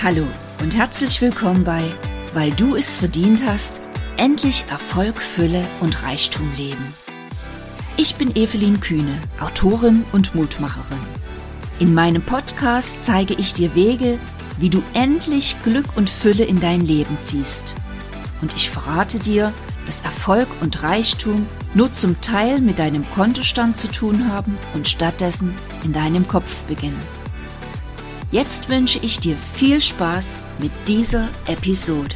Hallo und herzlich willkommen bei Weil du es verdient hast, endlich Erfolg, Fülle und Reichtum leben. Ich bin Evelyn Kühne, Autorin und Mutmacherin. In meinem Podcast zeige ich dir Wege, wie du endlich Glück und Fülle in dein Leben ziehst. Und ich verrate dir, dass Erfolg und Reichtum nur zum Teil mit deinem Kontostand zu tun haben und stattdessen in deinem Kopf beginnen. Jetzt wünsche ich dir viel Spaß mit dieser Episode.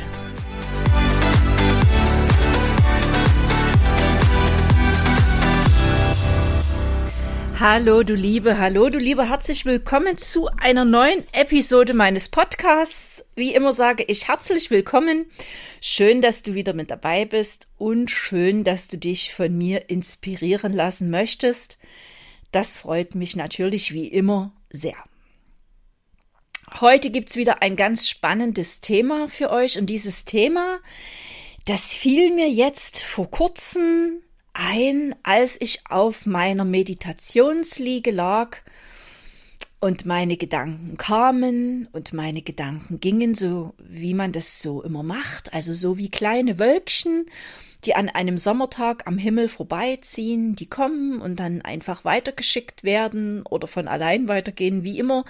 Hallo du Liebe, hallo du Liebe, herzlich willkommen zu einer neuen Episode meines Podcasts. Wie immer sage ich herzlich willkommen. Schön, dass du wieder mit dabei bist und schön, dass du dich von mir inspirieren lassen möchtest. Das freut mich natürlich wie immer sehr. Heute gibt es wieder ein ganz spannendes Thema für euch. Und dieses Thema, das fiel mir jetzt vor kurzem ein, als ich auf meiner Meditationsliege lag und meine Gedanken kamen und meine Gedanken gingen so, wie man das so immer macht, also so wie kleine Wölkchen die an einem Sommertag am Himmel vorbeiziehen, die kommen und dann einfach weitergeschickt werden oder von allein weitergehen, wie immer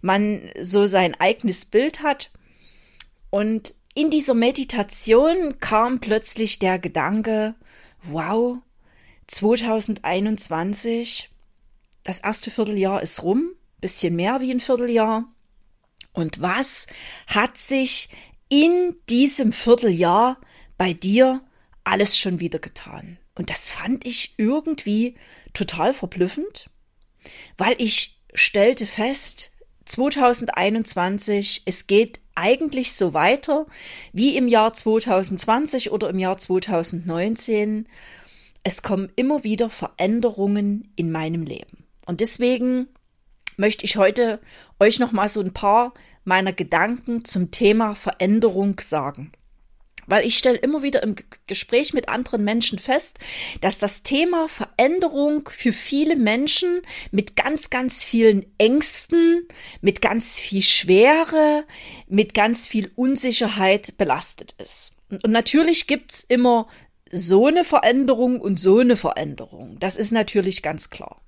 man so sein eigenes Bild hat. Und in dieser Meditation kam plötzlich der Gedanke, wow, 2021, das erste Vierteljahr ist rum, bisschen mehr wie ein Vierteljahr. Und was hat sich in diesem Vierteljahr bei dir alles schon wieder getan. Und das fand ich irgendwie total verblüffend, weil ich stellte fest, 2021, es geht eigentlich so weiter wie im Jahr 2020 oder im Jahr 2019. Es kommen immer wieder Veränderungen in meinem Leben. Und deswegen möchte ich heute euch noch mal so ein paar meiner Gedanken zum Thema Veränderung sagen. Weil ich stelle immer wieder im Gespräch mit anderen Menschen fest, dass das Thema Veränderung für viele Menschen mit ganz, ganz vielen Ängsten, mit ganz viel Schwere, mit ganz viel Unsicherheit belastet ist. Und natürlich gibt's immer so eine Veränderung und so eine Veränderung. Das ist natürlich ganz klar.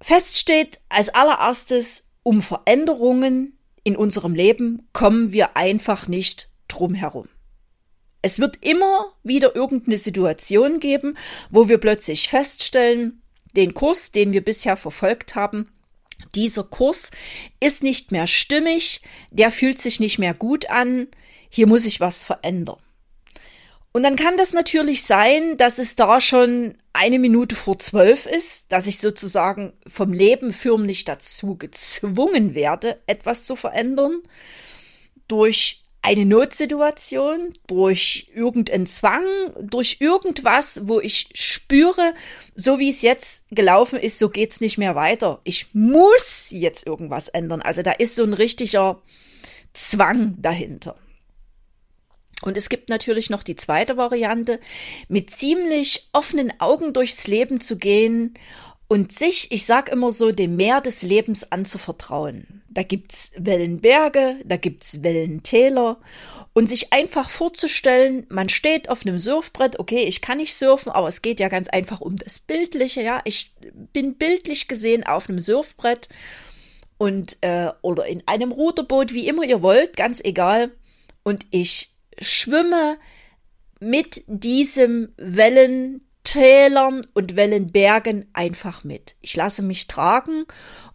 Fest steht als allererstes, um Veränderungen in unserem Leben kommen wir einfach nicht drumherum. Es wird immer wieder irgendeine Situation geben, wo wir plötzlich feststellen, den Kurs, den wir bisher verfolgt haben, dieser Kurs ist nicht mehr stimmig, der fühlt sich nicht mehr gut an, hier muss ich was verändern. Und dann kann das natürlich sein, dass es da schon eine Minute vor zwölf ist, dass ich sozusagen vom Leben förmlich dazu gezwungen werde, etwas zu verändern. Durch eine Notsituation, durch irgendeinen Zwang, durch irgendwas, wo ich spüre, so wie es jetzt gelaufen ist, so geht's nicht mehr weiter. Ich muss jetzt irgendwas ändern. Also da ist so ein richtiger Zwang dahinter. Und es gibt natürlich noch die zweite Variante, mit ziemlich offenen Augen durchs Leben zu gehen und sich, ich sag immer so, dem Meer des Lebens anzuvertrauen. Da gibt's Wellenberge, da gibt's Wellentäler und sich einfach vorzustellen, man steht auf einem Surfbrett, okay, ich kann nicht surfen, aber es geht ja ganz einfach um das Bildliche, ja. Ich bin bildlich gesehen auf einem Surfbrett und äh, oder in einem Ruderboot, wie immer ihr wollt, ganz egal. Und ich schwimme mit diesem Wellentälern und Wellenbergen einfach mit. Ich lasse mich tragen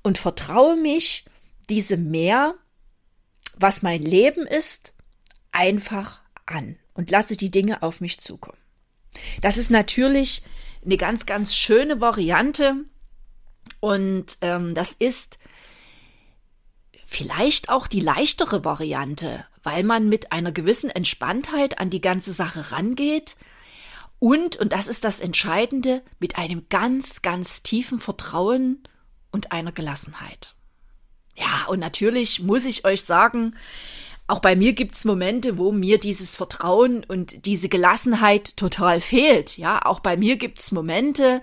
und vertraue mich diesem Meer, was mein Leben ist, einfach an und lasse die Dinge auf mich zukommen. Das ist natürlich eine ganz, ganz schöne Variante und ähm, das ist vielleicht auch die leichtere Variante, weil man mit einer gewissen Entspanntheit an die ganze Sache rangeht und, und das ist das Entscheidende, mit einem ganz, ganz tiefen Vertrauen und einer Gelassenheit. Ja, und natürlich muss ich euch sagen, auch bei mir gibt's Momente, wo mir dieses Vertrauen und diese Gelassenheit total fehlt. Ja, auch bei mir gibt's Momente,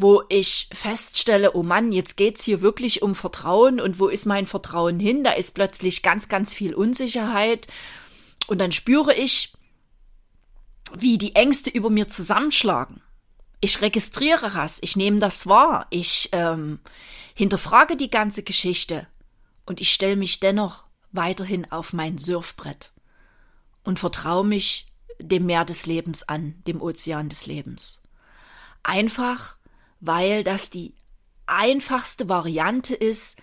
wo ich feststelle, oh Mann, jetzt geht's hier wirklich um Vertrauen und wo ist mein Vertrauen hin? Da ist plötzlich ganz, ganz viel Unsicherheit und dann spüre ich, wie die Ängste über mir zusammenschlagen. Ich registriere das, ich nehme das wahr, ich ähm, hinterfrage die ganze Geschichte und ich stelle mich dennoch weiterhin auf mein Surfbrett und vertraue mich dem Meer des Lebens an, dem Ozean des Lebens. Einfach, weil das die einfachste Variante ist,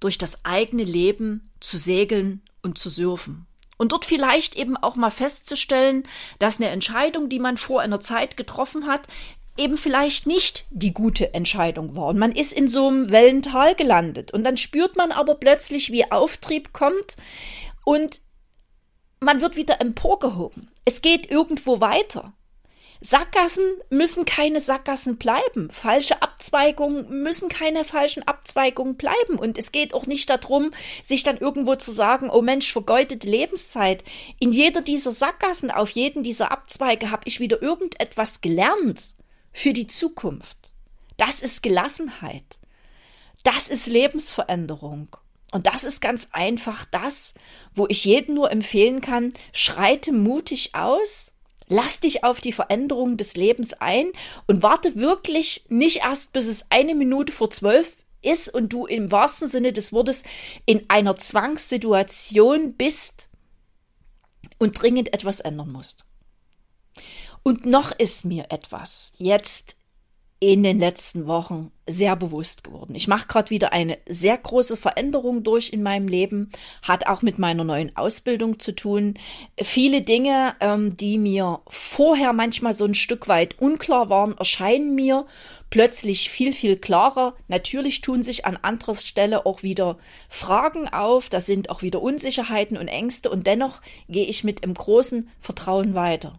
durch das eigene Leben zu segeln und zu surfen. Und dort vielleicht eben auch mal festzustellen, dass eine Entscheidung, die man vor einer Zeit getroffen hat, eben vielleicht nicht die gute Entscheidung war. Und man ist in so einem Wellental gelandet. Und dann spürt man aber plötzlich, wie Auftrieb kommt und man wird wieder emporgehoben. Es geht irgendwo weiter. Sackgassen müssen keine Sackgassen bleiben. Falsche Abzweigungen müssen keine falschen Abzweigungen bleiben. Und es geht auch nicht darum, sich dann irgendwo zu sagen, oh Mensch, vergeudete Lebenszeit. In jeder dieser Sackgassen, auf jeden dieser Abzweige habe ich wieder irgendetwas gelernt für die Zukunft. Das ist Gelassenheit. Das ist Lebensveränderung. Und das ist ganz einfach das, wo ich jedem nur empfehlen kann, schreite mutig aus, lass dich auf die Veränderung des Lebens ein und warte wirklich nicht erst, bis es eine Minute vor zwölf ist und du im wahrsten Sinne des Wortes in einer Zwangssituation bist und dringend etwas ändern musst. Und noch ist mir etwas jetzt in den letzten Wochen sehr bewusst geworden. Ich mache gerade wieder eine sehr große Veränderung durch in meinem Leben, hat auch mit meiner neuen Ausbildung zu tun. Viele Dinge, ähm, die mir vorher manchmal so ein Stück weit unklar waren, erscheinen mir plötzlich viel, viel klarer. Natürlich tun sich an anderer Stelle auch wieder Fragen auf, da sind auch wieder Unsicherheiten und Ängste und dennoch gehe ich mit einem großen Vertrauen weiter.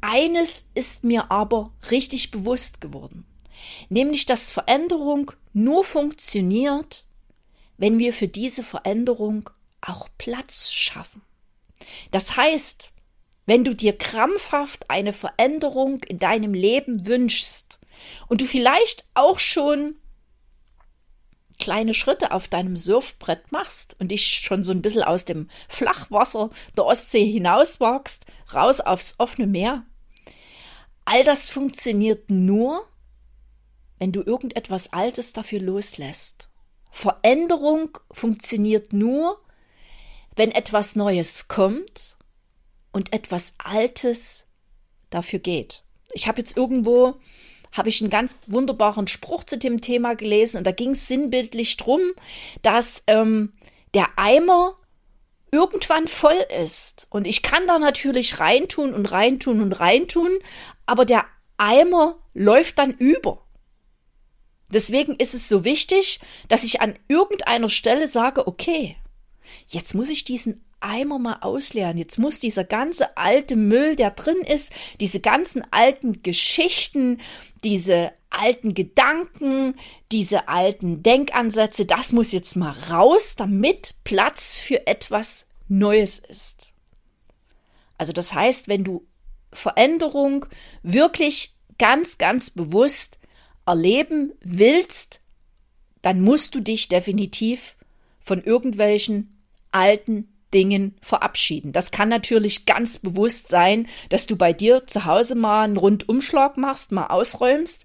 Eines ist mir aber richtig bewusst geworden, nämlich dass Veränderung nur funktioniert, wenn wir für diese Veränderung auch Platz schaffen. Das heißt, wenn du dir krampfhaft eine Veränderung in deinem Leben wünschst und du vielleicht auch schon kleine Schritte auf deinem Surfbrett machst und dich schon so ein bisschen aus dem Flachwasser der Ostsee hinauswagst, raus aufs offene Meer. All das funktioniert nur, wenn du irgendetwas Altes dafür loslässt. Veränderung funktioniert nur, wenn etwas Neues kommt und etwas Altes dafür geht. Ich habe jetzt irgendwo habe ich einen ganz wunderbaren Spruch zu dem Thema gelesen und da ging es sinnbildlich drum, dass ähm, der Eimer irgendwann voll ist. Und ich kann da natürlich reintun und reintun und reintun, aber der Eimer läuft dann über. Deswegen ist es so wichtig, dass ich an irgendeiner Stelle sage, okay, jetzt muss ich diesen Eimer mal ausleeren. Jetzt muss dieser ganze alte Müll, der drin ist, diese ganzen alten Geschichten, diese alten Gedanken, diese alten Denkansätze, das muss jetzt mal raus, damit Platz für etwas Neues ist. Also das heißt, wenn du Veränderung wirklich ganz, ganz bewusst erleben willst, dann musst du dich definitiv von irgendwelchen alten Dingen verabschieden. Das kann natürlich ganz bewusst sein, dass du bei dir zu Hause mal einen Rundumschlag machst, mal ausräumst,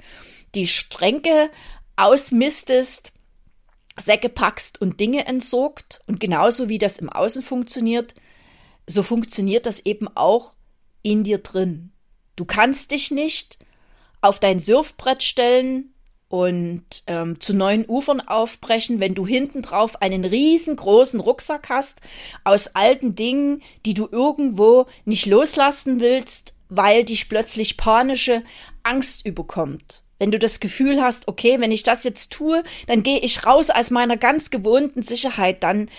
die Stränke ausmistest, Säcke packst und Dinge entsorgt. Und genauso wie das im Außen funktioniert, so funktioniert das eben auch in dir drin. Du kannst dich nicht auf dein Surfbrett stellen und ähm, zu neuen Ufern aufbrechen, wenn du hinten drauf einen riesengroßen Rucksack hast aus alten Dingen, die du irgendwo nicht loslassen willst, weil dich plötzlich panische Angst überkommt. Wenn du das Gefühl hast, okay, wenn ich das jetzt tue, dann gehe ich raus aus meiner ganz gewohnten Sicherheit, dann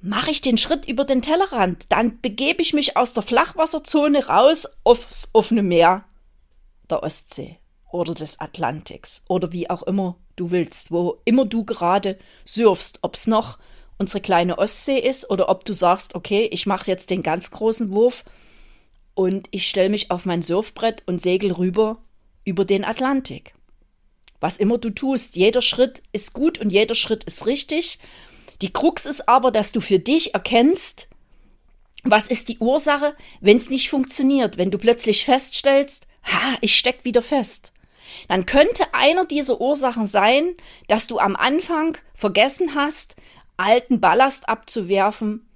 mache ich den Schritt über den Tellerrand, dann begebe ich mich aus der Flachwasserzone raus aufs offene Meer der Ostsee oder des Atlantiks oder wie auch immer du willst, wo immer du gerade surfst, ob es noch unsere kleine Ostsee ist oder ob du sagst, okay, ich mache jetzt den ganz großen Wurf und ich stelle mich auf mein Surfbrett und segel rüber über den Atlantik. was immer du tust. Jeder Schritt ist gut und jeder Schritt ist richtig. Die Krux ist aber, dass du für dich erkennst, was ist die Ursache, wenn es nicht funktioniert, wenn du plötzlich feststellst, ha, ich steck wieder fest. Dann könnte einer dieser Ursachen sein, dass du am Anfang vergessen hast, alten Ballast abzuwerfen,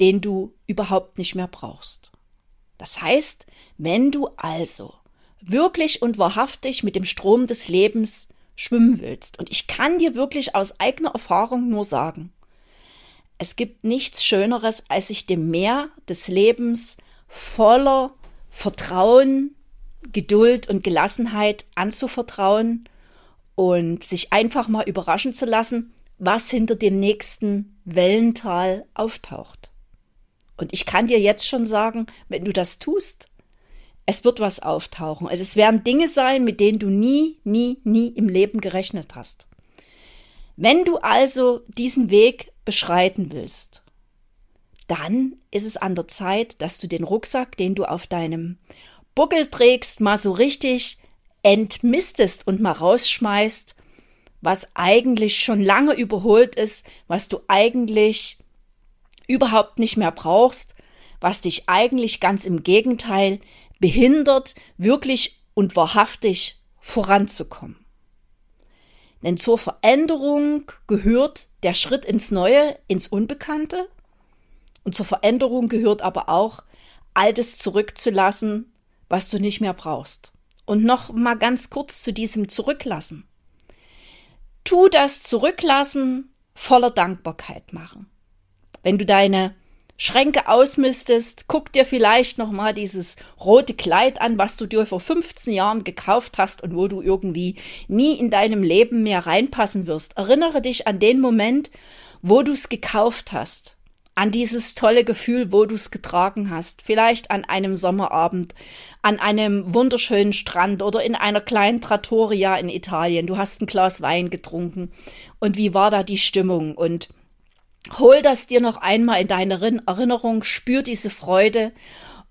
den du überhaupt nicht mehr brauchst. Das heißt, wenn du also wirklich und wahrhaftig mit dem Strom des Lebens schwimmen willst, und ich kann dir wirklich aus eigener Erfahrung nur sagen, es gibt nichts Schöneres, als sich dem Meer des Lebens voller Vertrauen, Geduld und Gelassenheit anzuvertrauen und sich einfach mal überraschen zu lassen, was hinter dem nächsten Wellental auftaucht. Und ich kann dir jetzt schon sagen, wenn du das tust, es wird was auftauchen. Also es werden Dinge sein, mit denen du nie, nie, nie im Leben gerechnet hast. Wenn du also diesen Weg beschreiten willst, dann ist es an der Zeit, dass du den Rucksack, den du auf deinem Buckel trägst, mal so richtig entmistest und mal rausschmeißt, was eigentlich schon lange überholt ist, was du eigentlich überhaupt nicht mehr brauchst, was dich eigentlich ganz im Gegenteil behindert, wirklich und wahrhaftig voranzukommen. Denn zur Veränderung gehört der Schritt ins Neue, ins Unbekannte. Und zur Veränderung gehört aber auch, Altes zurückzulassen, was du nicht mehr brauchst. Und noch mal ganz kurz zu diesem Zurücklassen. Tu das Zurücklassen voller Dankbarkeit machen. Wenn du deine Schränke ausmistest, guck dir vielleicht noch mal dieses rote Kleid an, was du dir vor 15 Jahren gekauft hast und wo du irgendwie nie in deinem Leben mehr reinpassen wirst. Erinnere dich an den Moment, wo du es gekauft hast, an dieses tolle Gefühl, wo du es getragen hast, vielleicht an einem Sommerabend, an einem wunderschönen Strand oder in einer kleinen Trattoria in Italien. Du hast ein Glas Wein getrunken und wie war da die Stimmung und hol das dir noch einmal in deine Erinnerung, spür diese Freude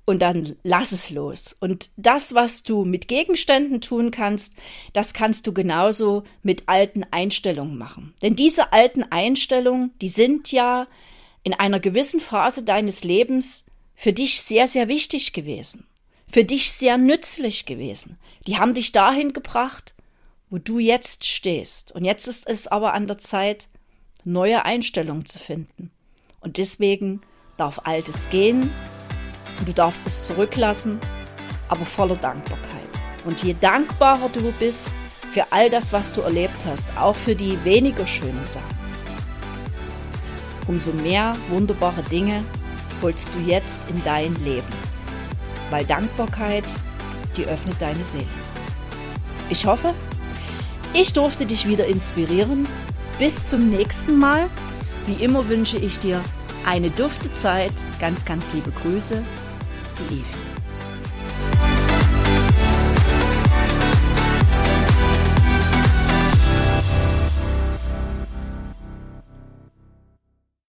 und dann lass es los. Und das, was du mit Gegenständen tun kannst, das kannst du genauso mit alten Einstellungen machen. Denn diese alten Einstellungen, die sind ja in einer gewissen Phase deines Lebens für dich sehr, sehr wichtig gewesen, für dich sehr nützlich gewesen. Die haben dich dahin gebracht, wo du jetzt stehst. Und jetzt ist es aber an der Zeit, neue Einstellungen zu finden. Und deswegen darf Altes gehen und du darfst es zurücklassen, aber voller Dankbarkeit. Und je dankbarer du bist für all das, was du erlebt hast, auch für die weniger schönen Sachen, umso mehr wunderbare Dinge holst du jetzt in dein Leben. Weil Dankbarkeit, die öffnet deine Seele. Ich hoffe, ich durfte dich wieder inspirieren bis zum nächsten Mal. Wie immer wünsche ich dir eine dufte Zeit. Ganz, ganz liebe Grüße, die Evi.